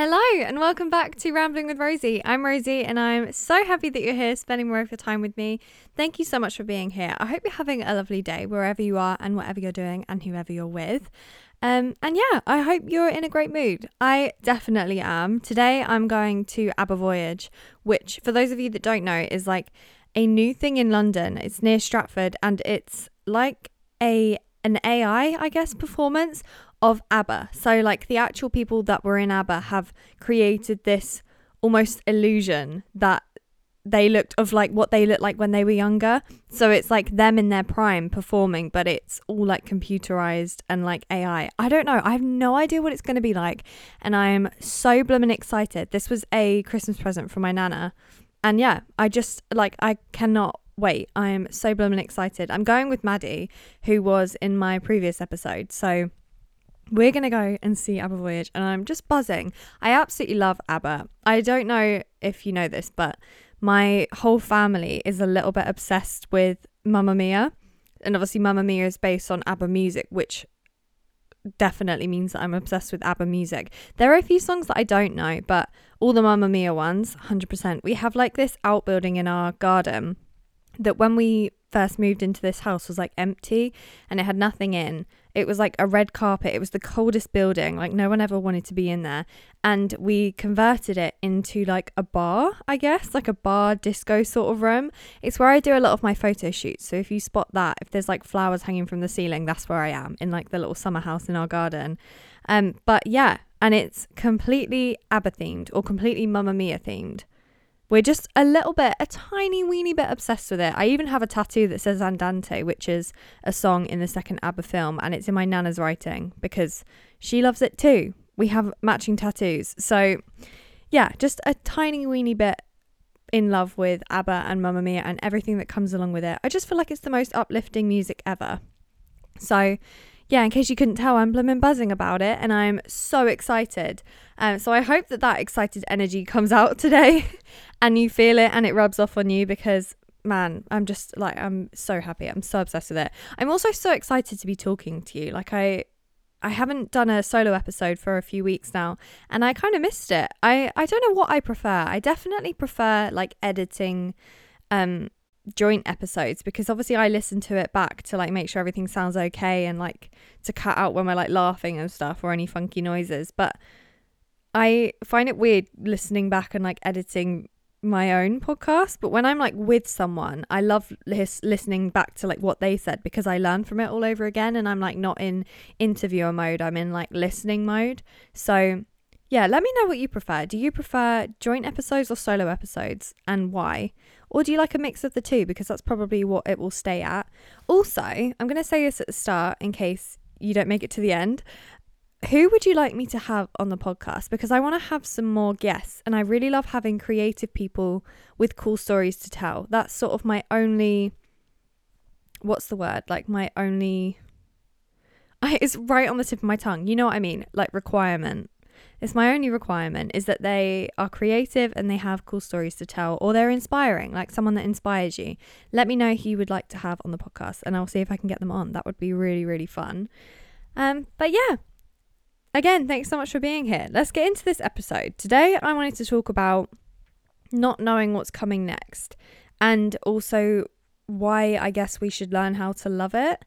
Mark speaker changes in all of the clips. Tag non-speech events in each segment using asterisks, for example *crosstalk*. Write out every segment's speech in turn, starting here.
Speaker 1: Hello, and welcome back to Rambling with Rosie. I'm Rosie, and I'm so happy that you're here spending more of your time with me. Thank you so much for being here. I hope you're having a lovely day wherever you are and whatever you're doing and whoever you're with. Um, and yeah, I hope you're in a great mood. I definitely am. Today, I'm going to ABBA Voyage, which, for those of you that don't know, is like a new thing in London. It's near Stratford, and it's like a an AI, I guess, performance of ABBA. So, like the actual people that were in ABBA have created this almost illusion that they looked of like what they looked like when they were younger. So it's like them in their prime performing, but it's all like computerized and like AI. I don't know. I have no idea what it's going to be like. And I am so blooming excited. This was a Christmas present from my nana. And yeah, I just like, I cannot wait. I am so blooming excited. I'm going with Maddie, who was in my previous episode. So we're going to go and see ABBA Voyage, and I'm just buzzing. I absolutely love ABBA. I don't know if you know this, but my whole family is a little bit obsessed with Mamma Mia. And obviously, Mamma Mia is based on ABBA music, which definitely means that I'm obsessed with ABBA music. There are a few songs that I don't know, but all the Mamma Mia ones, 100%. We have like this outbuilding in our garden that when we first moved into this house was like empty and it had nothing in. It was like a red carpet. It was the coldest building. Like no one ever wanted to be in there. And we converted it into like a bar, I guess, like a bar disco sort of room. It's where I do a lot of my photo shoots. So if you spot that, if there's like flowers hanging from the ceiling, that's where I am in like the little summer house in our garden. Um, but yeah, and it's completely ABBA themed or completely Mamma Mia themed. We're just a little bit, a tiny weeny bit obsessed with it. I even have a tattoo that says Andante, which is a song in the second ABBA film, and it's in my nana's writing because she loves it too. We have matching tattoos. So, yeah, just a tiny weeny bit in love with ABBA and Mamma Mia and everything that comes along with it. I just feel like it's the most uplifting music ever. So, yeah, in case you couldn't tell, I'm blooming buzzing about it and I'm so excited. Um, so I hope that that excited energy comes out *laughs* today and you feel it and it rubs off on you because man, I'm just like I'm so happy. I'm so obsessed with it. I'm also so excited to be talking to you. Like I I haven't done a solo episode for a few weeks now and I kind of missed it. I I don't know what I prefer. I definitely prefer like editing um joint episodes because obviously I listen to it back to like make sure everything sounds okay and like to cut out when we're like laughing and stuff or any funky noises. But I find it weird listening back and like editing my own podcast but when i'm like with someone i love lis- listening back to like what they said because i learn from it all over again and i'm like not in interviewer mode i'm in like listening mode so yeah let me know what you prefer do you prefer joint episodes or solo episodes and why or do you like a mix of the two? Because that's probably what it will stay at. Also, I'm going to say this at the start in case you don't make it to the end. Who would you like me to have on the podcast? Because I want to have some more guests and I really love having creative people with cool stories to tell. That's sort of my only, what's the word? Like my only, it's right on the tip of my tongue. You know what I mean? Like requirement. It's my only requirement is that they are creative and they have cool stories to tell or they're inspiring, like someone that inspires you. Let me know who you would like to have on the podcast and I'll see if I can get them on. That would be really, really fun. Um, but yeah, again, thanks so much for being here. Let's get into this episode. Today, I wanted to talk about not knowing what's coming next and also why I guess we should learn how to love it.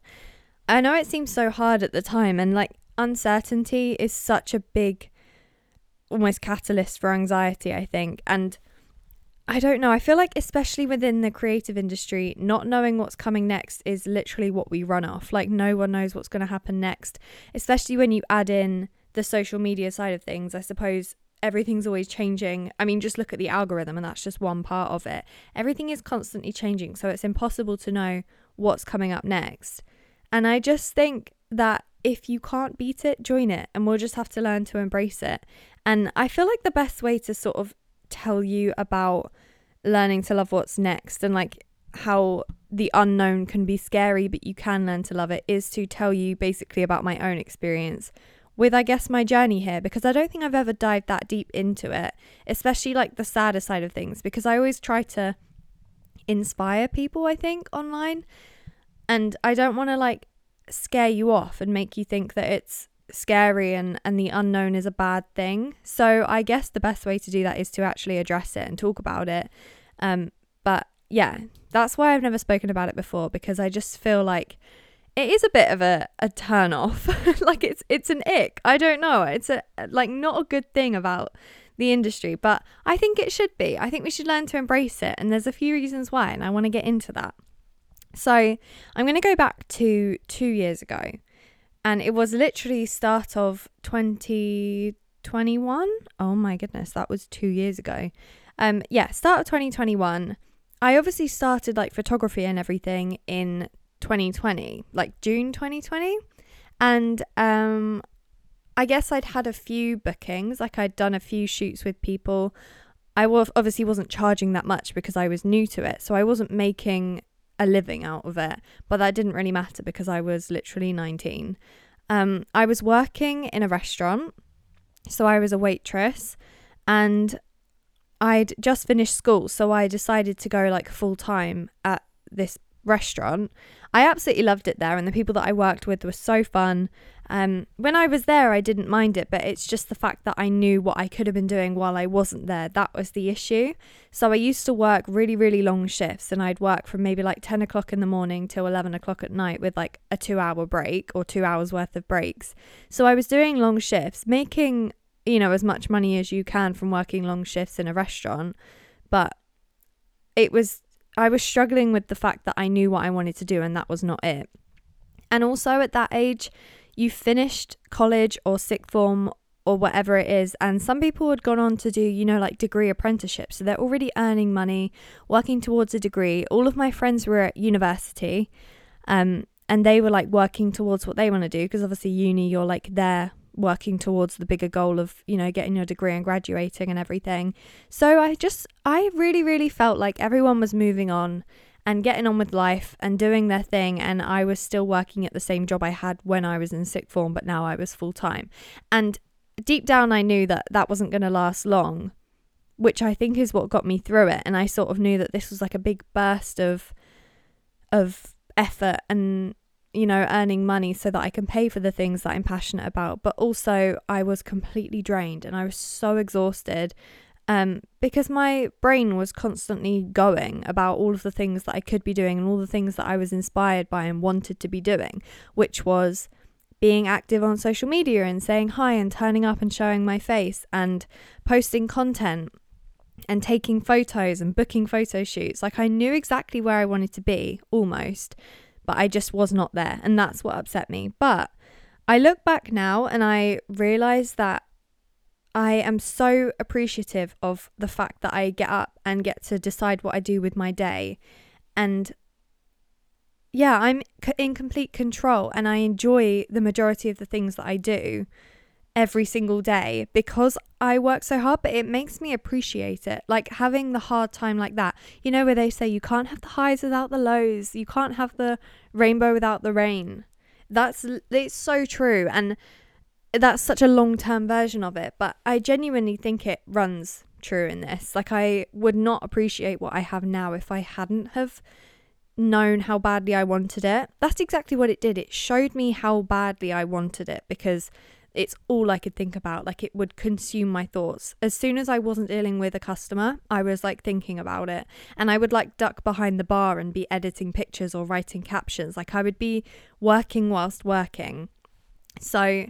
Speaker 1: I know it seems so hard at the time, and like uncertainty is such a big almost catalyst for anxiety, I think. And I don't know, I feel like, especially within the creative industry, not knowing what's coming next is literally what we run off. Like, no one knows what's going to happen next, especially when you add in the social media side of things. I suppose everything's always changing. I mean, just look at the algorithm, and that's just one part of it. Everything is constantly changing, so it's impossible to know what's coming up next. And I just think that if you can't beat it, join it, and we'll just have to learn to embrace it. And I feel like the best way to sort of tell you about learning to love what's next and like how the unknown can be scary, but you can learn to love it is to tell you basically about my own experience with, I guess, my journey here, because I don't think I've ever dived that deep into it, especially like the sadder side of things, because I always try to inspire people, I think, online. And I don't want to like scare you off and make you think that it's scary and and the unknown is a bad thing. So I guess the best way to do that is to actually address it and talk about it. Um but yeah, that's why I've never spoken about it before because I just feel like it is a bit of a, a turn off. *laughs* like it's it's an ick. I don't know. It's a like not a good thing about the industry, but I think it should be. I think we should learn to embrace it and there's a few reasons why and I want to get into that. So, I'm going to go back to 2 years ago and it was literally start of 2021. Oh my goodness, that was 2 years ago. Um yeah, start of 2021. I obviously started like photography and everything in 2020, like June 2020. And um, I guess I'd had a few bookings, like I'd done a few shoots with people. I was obviously wasn't charging that much because I was new to it, so I wasn't making a living out of it. But that didn't really matter because I was literally 19. Um, I was working in a restaurant, so I was a waitress, and I'd just finished school, so I decided to go like full time at this restaurant. I absolutely loved it there, and the people that I worked with were so fun. Um, when I was there, I didn't mind it, but it's just the fact that I knew what I could have been doing while I wasn't there. That was the issue. So I used to work really, really long shifts, and I'd work from maybe like 10 o'clock in the morning till 11 o'clock at night with like a two hour break or two hours worth of breaks. So I was doing long shifts, making you know, as much money as you can from working long shifts in a restaurant. But it was, I was struggling with the fact that I knew what I wanted to do and that was not it. And also at that age, you finished college or sixth form or whatever it is. And some people had gone on to do, you know, like degree apprenticeships. So they're already earning money, working towards a degree. All of my friends were at university. Um, and they were like working towards what they want to do because obviously uni you're like there working towards the bigger goal of you know getting your degree and graduating and everything so i just i really really felt like everyone was moving on and getting on with life and doing their thing and i was still working at the same job i had when i was in sixth form but now i was full time and deep down i knew that that wasn't going to last long which i think is what got me through it and i sort of knew that this was like a big burst of of effort and you know, earning money so that I can pay for the things that I'm passionate about. But also, I was completely drained and I was so exhausted um, because my brain was constantly going about all of the things that I could be doing and all the things that I was inspired by and wanted to be doing, which was being active on social media and saying hi and turning up and showing my face and posting content and taking photos and booking photo shoots. Like I knew exactly where I wanted to be almost but I just was not there. And that's what upset me. But I look back now and I realize that I am so appreciative of the fact that I get up and get to decide what I do with my day. And yeah, I'm in complete control and I enjoy the majority of the things that I do every single day because I work so hard, but it makes me appreciate it. Like having the hard time like that, you know, where they say you can't have the highs without the lows, you can't have the rainbow without the rain. That's it's so true, and that's such a long term version of it. But I genuinely think it runs true in this. Like I would not appreciate what I have now if I hadn't have known how badly I wanted it. That's exactly what it did. It showed me how badly I wanted it because it's all I could think about. Like it would consume my thoughts. As soon as I wasn't dealing with a customer, I was like thinking about it. And I would like duck behind the bar and be editing pictures or writing captions. Like I would be working whilst working. So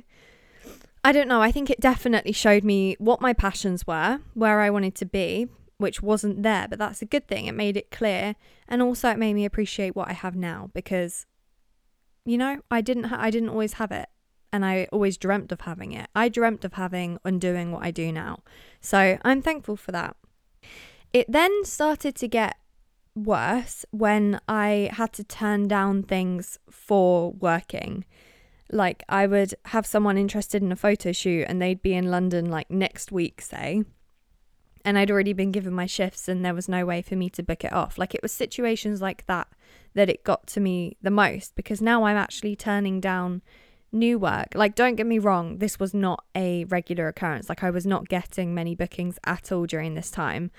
Speaker 1: I don't know. I think it definitely showed me what my passions were, where I wanted to be, which wasn't there, but that's a good thing. It made it clear. And also it made me appreciate what I have now because you know, I didn't ha- I didn't always have it and I always dreamt of having it. I dreamt of having and doing what I do now. So I'm thankful for that. It then started to get worse when I had to turn down things for working. Like I would have someone interested in a photo shoot and they'd be in London like next week, say. And I'd already been given my shifts and there was no way for me to book it off. Like it was situations like that that it got to me the most because now I'm actually turning down new work. Like, don't get me wrong, this was not a regular occurrence. Like, I was not getting many bookings at all during this time.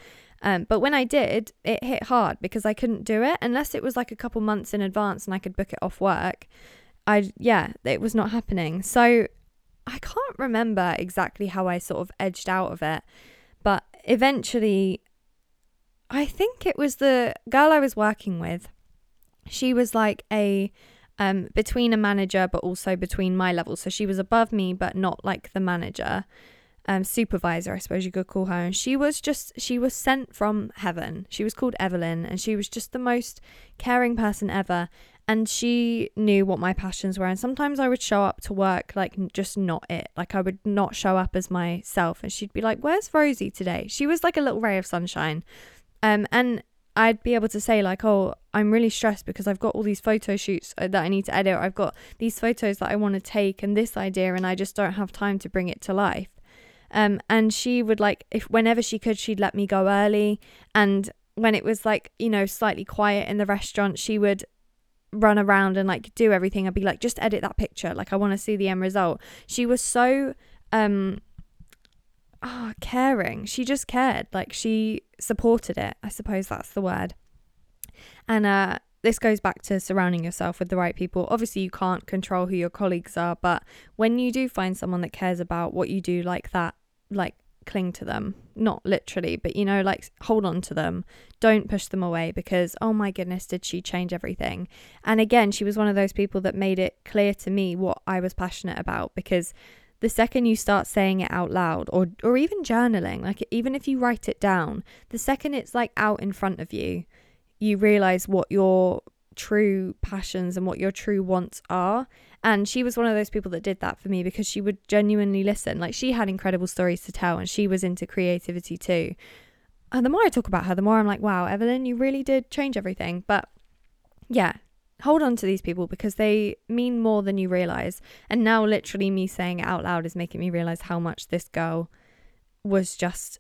Speaker 1: Um, but when I did, it hit hard because I couldn't do it unless it was like a couple months in advance and I could book it off work. I, yeah, it was not happening. So I can't remember exactly how I sort of edged out of it, but eventually, I think it was the girl I was working with. She was like a um, between a manager, but also between my level. So she was above me, but not like the manager, um, supervisor, I suppose you could call her. And she was just, she was sent from heaven. She was called Evelyn, and she was just the most caring person ever. And she knew what my passions were. And sometimes I would show up to work like just not it. Like I would not show up as myself. And she'd be like, Where's Rosie today? She was like a little ray of sunshine. Um, and I'd be able to say like, oh, I'm really stressed because I've got all these photo shoots uh, that I need to edit. I've got these photos that I want to take and this idea, and I just don't have time to bring it to life. Um, and she would like, if whenever she could, she'd let me go early. And when it was like, you know, slightly quiet in the restaurant, she would run around and like do everything. I'd be like, just edit that picture. Like, I want to see the end result. She was so, um, oh, caring. She just cared. Like, she supported it. I suppose that's the word. And uh, this goes back to surrounding yourself with the right people. Obviously, you can't control who your colleagues are, but when you do find someone that cares about what you do like that, like cling to them, not literally, but you know, like hold on to them. Don't push them away because, oh my goodness, did she change everything? And again, she was one of those people that made it clear to me what I was passionate about because the second you start saying it out loud or or even journaling like even if you write it down the second it's like out in front of you you realize what your true passions and what your true wants are and she was one of those people that did that for me because she would genuinely listen like she had incredible stories to tell and she was into creativity too and the more i talk about her the more i'm like wow evelyn you really did change everything but yeah hold on to these people because they mean more than you realize. And now, literally, me saying it out loud is making me realize how much this girl was just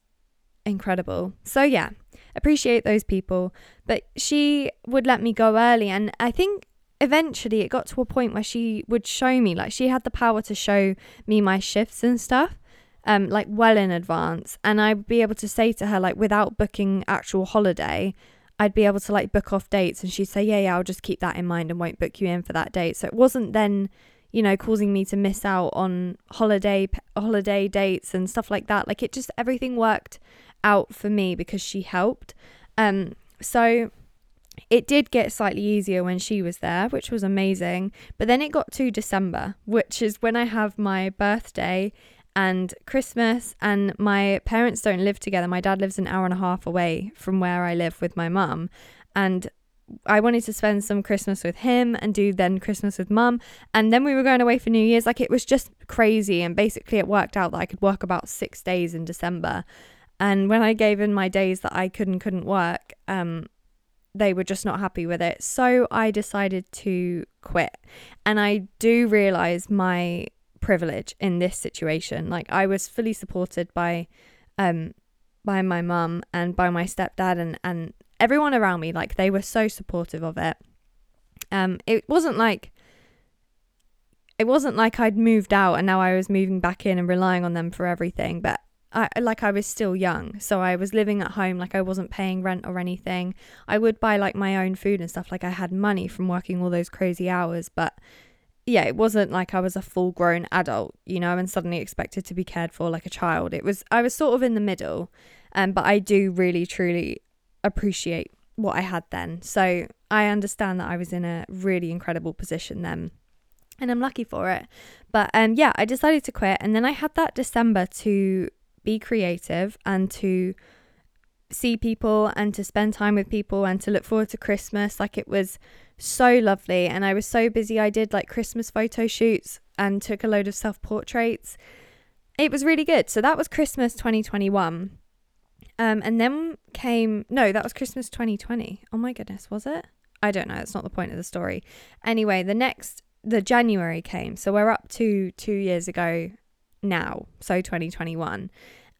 Speaker 1: incredible. So, yeah, appreciate those people. But she would let me go early. And I think eventually it got to a point where she would show me, like, she had the power to show me my shifts and stuff. Um, like well in advance, and I'd be able to say to her, like, without booking actual holiday, I'd be able to like book off dates and she'd say, Yeah, yeah, I'll just keep that in mind and won't book you in for that date. So it wasn't then, you know, causing me to miss out on holiday holiday dates and stuff like that. Like it just everything worked out for me because she helped. Um so it did get slightly easier when she was there, which was amazing. But then it got to December, which is when I have my birthday and Christmas, and my parents don't live together. My dad lives an hour and a half away from where I live with my mum, and I wanted to spend some Christmas with him and do then Christmas with mum. And then we were going away for New Year's. Like it was just crazy. And basically, it worked out that I could work about six days in December. And when I gave in my days that I could and couldn't work, um, they were just not happy with it. So I decided to quit. And I do realize my privilege in this situation. Like I was fully supported by um by my mum and by my stepdad and and everyone around me like they were so supportive of it. Um it wasn't like it wasn't like I'd moved out and now I was moving back in and relying on them for everything, but I like I was still young, so I was living at home like I wasn't paying rent or anything. I would buy like my own food and stuff like I had money from working all those crazy hours, but yeah, it wasn't like I was a full grown adult, you know, and suddenly expected to be cared for like a child. It was I was sort of in the middle. Um, but I do really truly appreciate what I had then. So I understand that I was in a really incredible position then. And I'm lucky for it. But um yeah, I decided to quit and then I had that December to be creative and to see people and to spend time with people and to look forward to Christmas. Like it was so lovely. And I was so busy. I did like Christmas photo shoots and took a load of self portraits. It was really good. So that was Christmas 2021. Um, and then came, no, that was Christmas 2020. Oh my goodness, was it? I don't know. It's not the point of the story. Anyway, the next, the January came. So we're up to two years ago now. So 2021.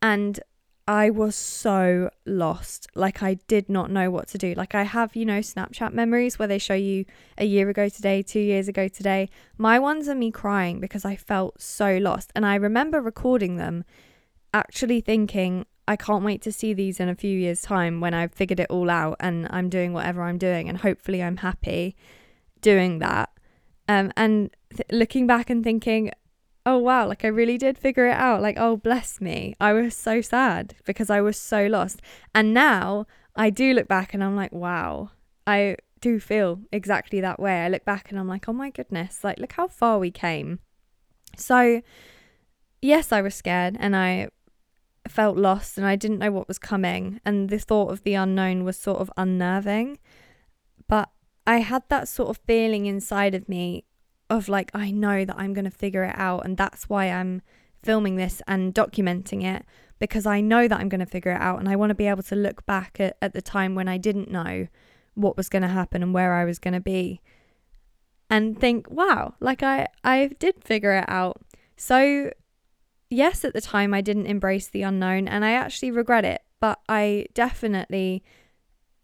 Speaker 1: And I was so lost. Like, I did not know what to do. Like, I have, you know, Snapchat memories where they show you a year ago today, two years ago today. My ones are me crying because I felt so lost. And I remember recording them, actually thinking, I can't wait to see these in a few years' time when I've figured it all out and I'm doing whatever I'm doing. And hopefully, I'm happy doing that. Um, and th- looking back and thinking, oh wow, like I really did figure it out. Like, oh, bless me. I was so sad because I was so lost. And now I do look back and I'm like, wow, I do feel exactly that way. I look back and I'm like, oh my goodness, like, look how far we came. So, yes, I was scared and I felt lost and I didn't know what was coming. And the thought of the unknown was sort of unnerving. But I had that sort of feeling inside of me of like, I know that I'm going to figure it out. And that's why I'm filming this and documenting it because I know that I'm going to figure it out. And I want to be able to look back at, at the time when I didn't know what was going to happen and where I was going to be and think, wow, like I, I did figure it out. So, yes, at the time I didn't embrace the unknown and I actually regret it, but I definitely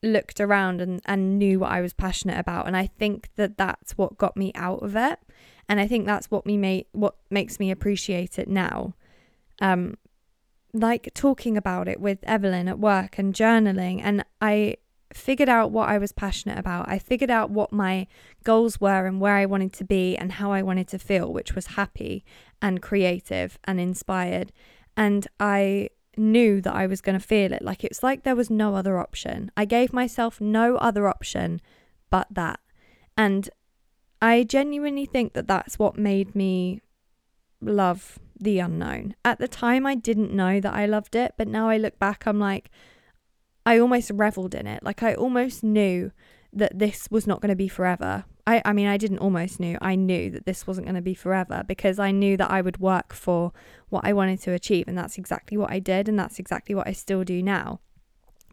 Speaker 1: looked around and, and knew what I was passionate about. And I think that that's what got me out of it. And I think that's what me made, what makes me appreciate it now. Um, like talking about it with Evelyn at work and journaling. And I figured out what I was passionate about. I figured out what my goals were and where I wanted to be and how I wanted to feel, which was happy and creative and inspired. And I knew that I was going to feel it. Like it's like there was no other option. I gave myself no other option but that. And I genuinely think that that's what made me love the unknown. At the time, I didn't know that I loved it, but now I look back, I'm like, I almost reveled in it. Like I almost knew that this was not going to be forever. I, I mean, I didn't almost knew. I knew that this wasn't going to be forever because I knew that I would work for what I wanted to achieve. And that's exactly what I did. And that's exactly what I still do now.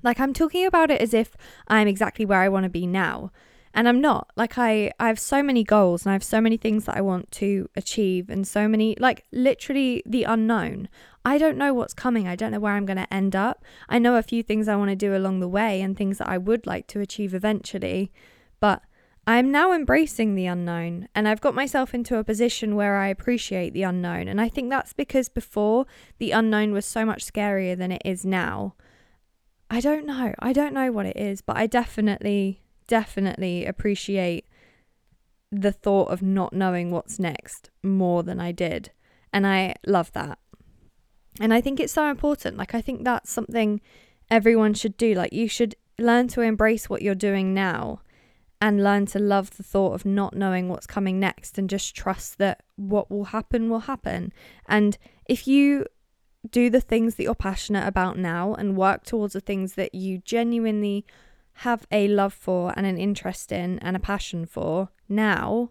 Speaker 1: Like, I'm talking about it as if I'm exactly where I want to be now and I'm not. Like I I have so many goals and I have so many things that I want to achieve and so many like literally the unknown. I don't know what's coming. I don't know where I'm going to end up. I know a few things I want to do along the way and things that I would like to achieve eventually, but I'm now embracing the unknown and I've got myself into a position where I appreciate the unknown. And I think that's because before the unknown was so much scarier than it is now. I don't know. I don't know what it is, but I definitely definitely appreciate the thought of not knowing what's next more than I did. And I love that. And I think it's so important. Like, I think that's something everyone should do. Like, you should learn to embrace what you're doing now and learn to love the thought of not knowing what's coming next and just trust that what will happen will happen. And if you do the things that you're passionate about now and work towards the things that you genuinely have a love for and an interest in and a passion for now,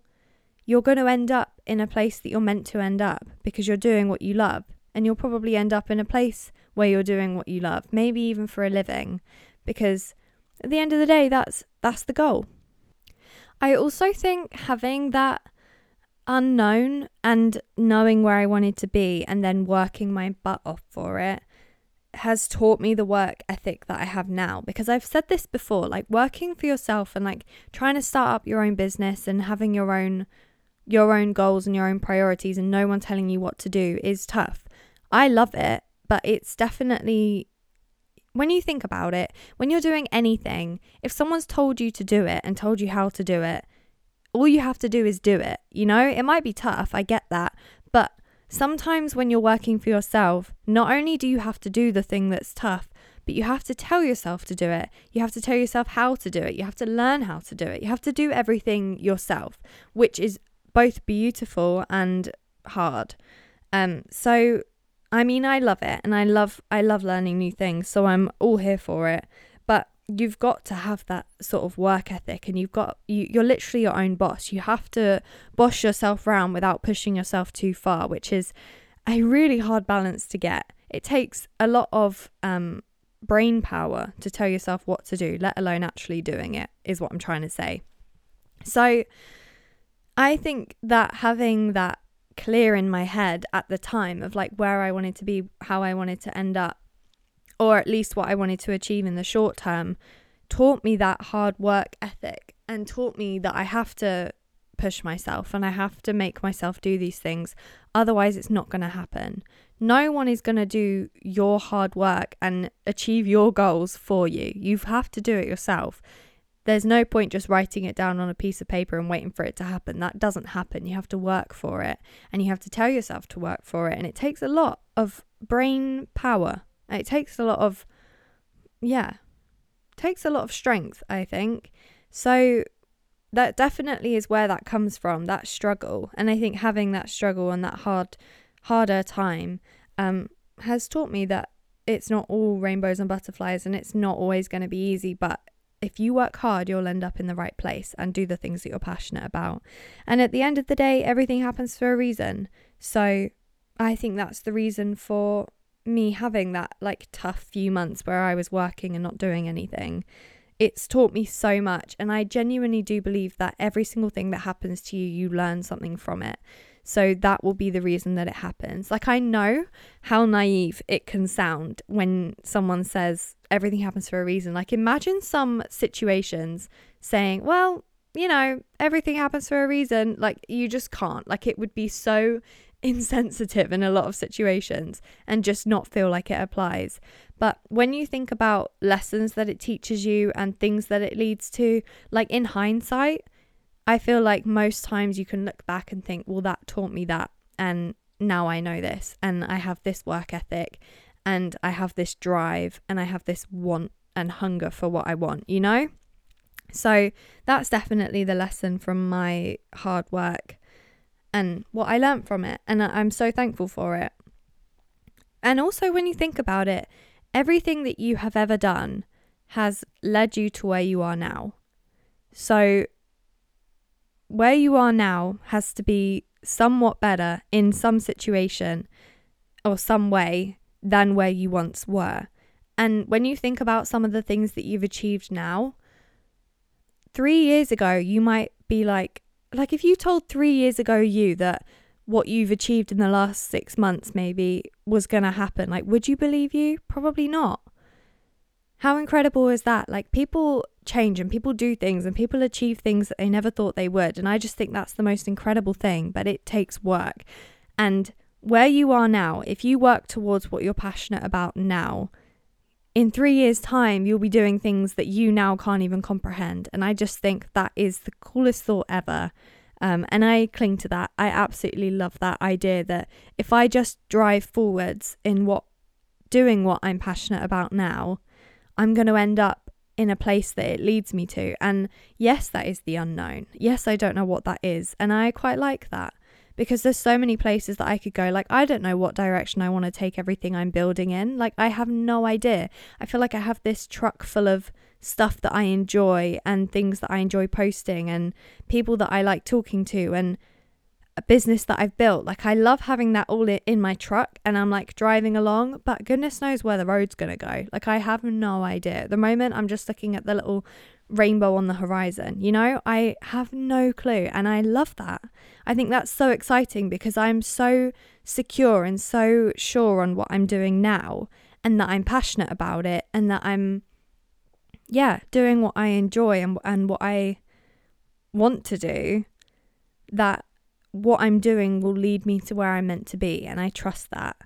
Speaker 1: you're going to end up in a place that you're meant to end up because you're doing what you love. And you'll probably end up in a place where you're doing what you love, maybe even for a living, because at the end of the day, that's that's the goal. I also think having that unknown and knowing where I wanted to be and then working my butt off for it has taught me the work ethic that I have now because I've said this before like working for yourself and like trying to start up your own business and having your own your own goals and your own priorities and no one telling you what to do is tough. I love it, but it's definitely when you think about it, when you're doing anything, if someone's told you to do it and told you how to do it, all you have to do is do it. You know, it might be tough, I get that, but Sometimes when you're working for yourself, not only do you have to do the thing that's tough, but you have to tell yourself to do it. You have to tell yourself how to do it. You have to learn how to do it. You have to do everything yourself, which is both beautiful and hard. Um, so I mean, I love it, and I love I love learning new things. So I'm all here for it. But you've got to have that sort of work ethic and you've got you, you're literally your own boss you have to boss yourself around without pushing yourself too far which is a really hard balance to get it takes a lot of um, brain power to tell yourself what to do let alone actually doing it is what i'm trying to say so i think that having that clear in my head at the time of like where i wanted to be how i wanted to end up or at least what I wanted to achieve in the short term, taught me that hard work ethic and taught me that I have to push myself and I have to make myself do these things. Otherwise, it's not going to happen. No one is going to do your hard work and achieve your goals for you. You have to do it yourself. There's no point just writing it down on a piece of paper and waiting for it to happen. That doesn't happen. You have to work for it and you have to tell yourself to work for it. And it takes a lot of brain power. It takes a lot of, yeah, takes a lot of strength, I think. So that definitely is where that comes from, that struggle. And I think having that struggle and that hard, harder time um, has taught me that it's not all rainbows and butterflies and it's not always going to be easy, but if you work hard, you'll end up in the right place and do the things that you're passionate about. And at the end of the day, everything happens for a reason. So I think that's the reason for me having that like tough few months where I was working and not doing anything. It's taught me so much. And I genuinely do believe that every single thing that happens to you, you learn something from it. So that will be the reason that it happens. Like, I know how naive it can sound when someone says everything happens for a reason. Like, imagine some situations saying, well, you know, everything happens for a reason. Like, you just can't. Like, it would be so *laughs* insensitive in a lot of situations and just not feel like it applies. But when you think about lessons that it teaches you and things that it leads to, like in hindsight, I feel like most times you can look back and think, well, that taught me that. And now I know this. And I have this work ethic. And I have this drive. And I have this want and hunger for what I want, you know? So that's definitely the lesson from my hard work and what I learned from it. And I'm so thankful for it. And also, when you think about it, everything that you have ever done has led you to where you are now. So where you are now has to be somewhat better in some situation or some way than where you once were. And when you think about some of the things that you've achieved now, three years ago, you might be like, like if you told three years ago you that what you've achieved in the last six months maybe was going to happen, like, would you believe you? Probably not. How incredible is that? Like, people change and people do things and people achieve things that they never thought they would. And I just think that's the most incredible thing, but it takes work. And where you are now, if you work towards what you're passionate about now, in three years' time, you'll be doing things that you now can't even comprehend. And I just think that is the coolest thought ever. Um, and I cling to that. I absolutely love that idea that if I just drive forwards in what doing what I'm passionate about now, I'm going to end up in a place that it leads me to. And yes, that is the unknown. Yes, I don't know what that is. And I quite like that because there's so many places that I could go. Like, I don't know what direction I want to take everything I'm building in. Like, I have no idea. I feel like I have this truck full of stuff that I enjoy and things that I enjoy posting and people that I like talking to. And a business that I've built. Like I love having that all in my truck and I'm like driving along, but goodness knows where the road's going to go. Like I have no idea. At the moment I'm just looking at the little rainbow on the horizon. You know, I have no clue and I love that. I think that's so exciting because I'm so secure and so sure on what I'm doing now and that I'm passionate about it and that I'm yeah, doing what I enjoy and and what I want to do that what I'm doing will lead me to where I'm meant to be, and I trust that.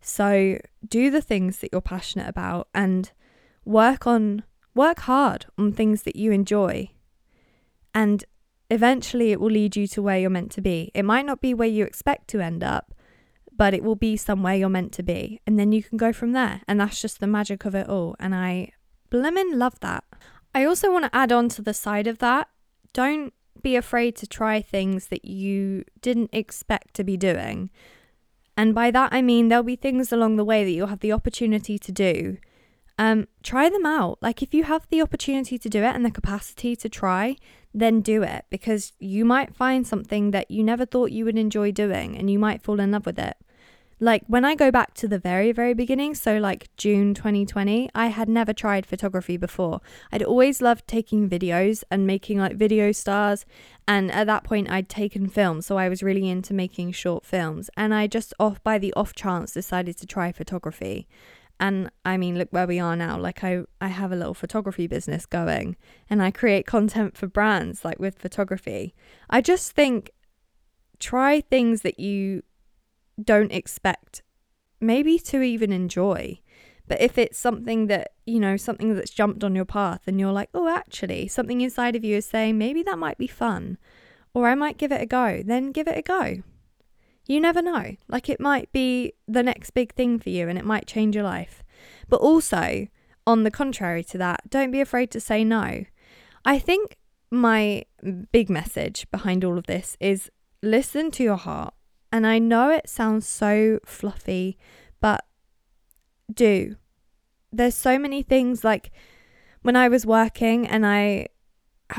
Speaker 1: So do the things that you're passionate about and work on work hard on things that you enjoy. And eventually it will lead you to where you're meant to be. It might not be where you expect to end up, but it will be somewhere you're meant to be. And then you can go from there. And that's just the magic of it all. And I blimmin' love that. I also want to add on to the side of that. Don't be afraid to try things that you didn't expect to be doing. And by that, I mean there'll be things along the way that you'll have the opportunity to do. Um, try them out. Like, if you have the opportunity to do it and the capacity to try, then do it because you might find something that you never thought you would enjoy doing and you might fall in love with it. Like when I go back to the very, very beginning, so like June 2020, I had never tried photography before. I'd always loved taking videos and making like video stars. And at that point, I'd taken film, so I was really into making short films. And I just off by the off chance decided to try photography. And I mean, look where we are now. Like I, I have a little photography business going, and I create content for brands like with photography. I just think try things that you don't expect maybe to even enjoy But if it's something that, you know, something that's jumped on your path and you're like, oh, actually, something inside of you is saying maybe that might be fun or I might give it a go, then give it a go. You never know. Like it might be the next big thing for you and it might change your life. But also, on the contrary to that, don't be afraid to say no. I think my big message behind all of this is listen to your heart. And I know it sounds so fluffy, but do. There's so many things like when I was working and I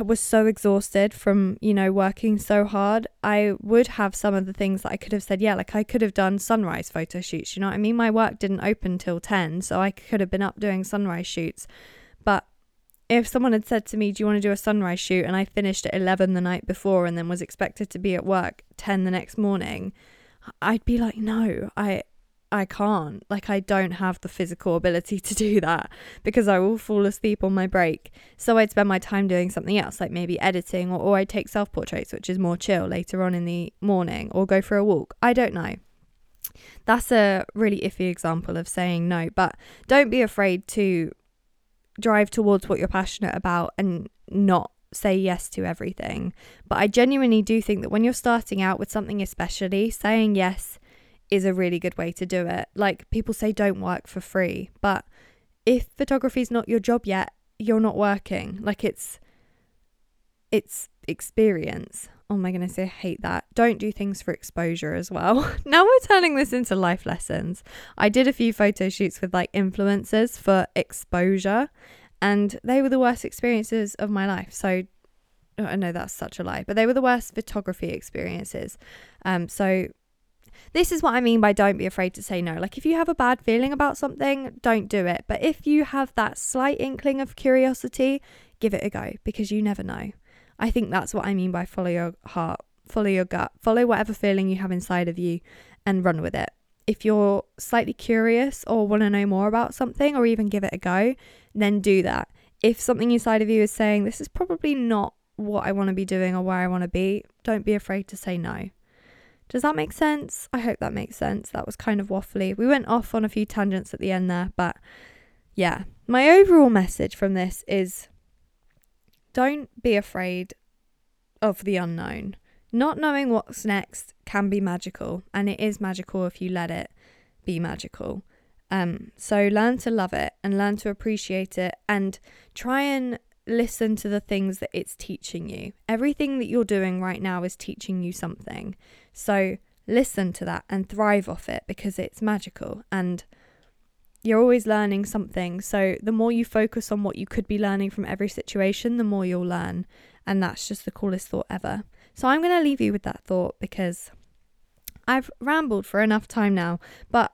Speaker 1: was so exhausted from, you know, working so hard, I would have some of the things that I could have said, yeah, like I could have done sunrise photo shoots, you know what I mean? My work didn't open till 10, so I could have been up doing sunrise shoots. If someone had said to me, Do you want to do a sunrise shoot? and I finished at 11 the night before and then was expected to be at work 10 the next morning, I'd be like, No, I, I can't. Like, I don't have the physical ability to do that because I will fall asleep on my break. So I'd spend my time doing something else, like maybe editing, or, or I'd take self portraits, which is more chill later on in the morning, or go for a walk. I don't know. That's a really iffy example of saying no, but don't be afraid to drive towards what you're passionate about and not say yes to everything. But I genuinely do think that when you're starting out with something, especially, saying yes is a really good way to do it. Like people say, don't work for free, but if photography is not your job yet, you're not working. Like it's it's experience. Oh my goodness, I hate that. Don't do things for exposure as well. *laughs* now we're turning this into life lessons. I did a few photo shoots with like influencers for exposure, and they were the worst experiences of my life. So I know that's such a lie, but they were the worst photography experiences. Um, so this is what I mean by don't be afraid to say no. Like if you have a bad feeling about something, don't do it. But if you have that slight inkling of curiosity, give it a go because you never know. I think that's what I mean by follow your heart, follow your gut, follow whatever feeling you have inside of you and run with it. If you're slightly curious or want to know more about something or even give it a go, then do that. If something inside of you is saying, this is probably not what I want to be doing or where I want to be, don't be afraid to say no. Does that make sense? I hope that makes sense. That was kind of waffly. We went off on a few tangents at the end there, but yeah. My overall message from this is don't be afraid of the unknown. Not knowing what's next can be magical, and it is magical if you let it be magical. Um, so learn to love it and learn to appreciate it and try and listen to the things that it's teaching you. Everything that you're doing right now is teaching you something. So listen to that and thrive off it because it's magical and you're always learning something. So the more you focus on what you could be learning from every situation, the more you'll learn. And that's just the coolest thought ever. So I'm going to leave you with that thought because I've rambled for enough time now, but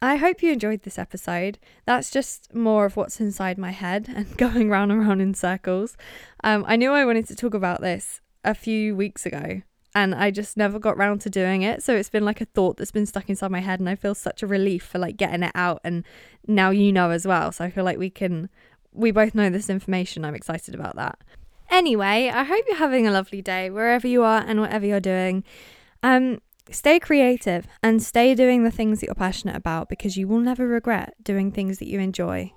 Speaker 1: I hope you enjoyed this episode. That's just more of what's inside my head and *laughs* going round and round in circles. Um, I knew I wanted to talk about this a few weeks ago, and I just never got round to doing it. So it's been like a thought that's been stuck inside my head, and I feel such a relief for like getting it out. And now you know as well. So I feel like we can, we both know this information. I'm excited about that. Anyway, I hope you're having a lovely day wherever you are and whatever you're doing. Um, stay creative and stay doing the things that you're passionate about because you will never regret doing things that you enjoy.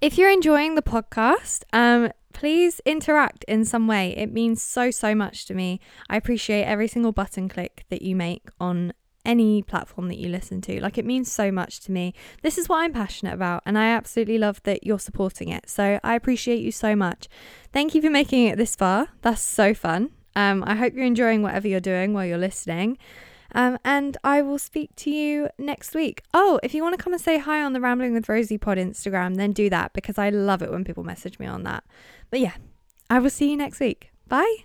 Speaker 1: If you're enjoying the podcast, um, please interact in some way. It means so, so much to me. I appreciate every single button click that you make on any platform that you listen to. Like, it means so much to me. This is what I'm passionate about, and I absolutely love that you're supporting it. So, I appreciate you so much. Thank you for making it this far. That's so fun. Um, I hope you're enjoying whatever you're doing while you're listening. Um, and I will speak to you next week. Oh, if you want to come and say hi on the Rambling with Rosie pod Instagram, then do that because I love it when people message me on that. But yeah, I will see you next week. Bye.